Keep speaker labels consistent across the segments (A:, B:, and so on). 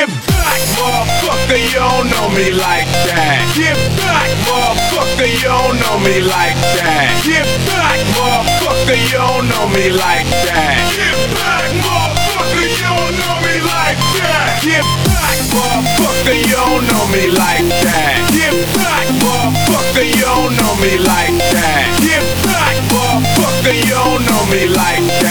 A: Get back, motherfucker, you don't know me like that. Get back, motherfucker, you don't know me like that. Get back, motherfucker, you don't know me like that. Get back, motherfucker, you don't know me like that. Get back, motherfucker, you don't know me like that. Get back, motherfucker, you don't know me like that. Get back, motherfucker, you don't know me like that.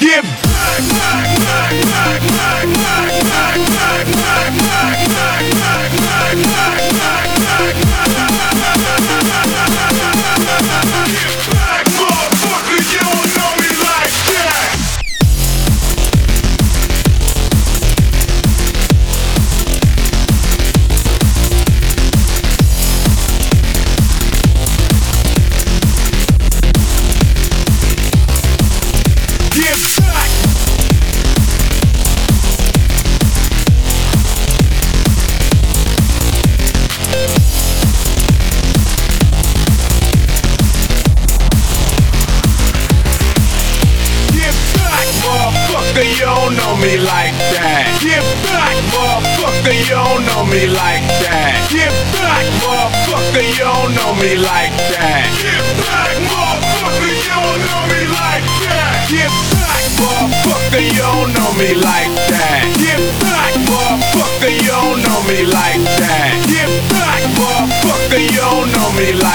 A: Give motherfucker, you don't know me like that. Get back, motherfucker, you don't know me like that. Get back, motherfucker, you don't know me like that. Get back, motherfucker, you don't know me like that. Get back, motherfucker, you don't know me like that. Get back, motherfucker, you don't know me like that. Get back, motherfucker, you don't know me like that.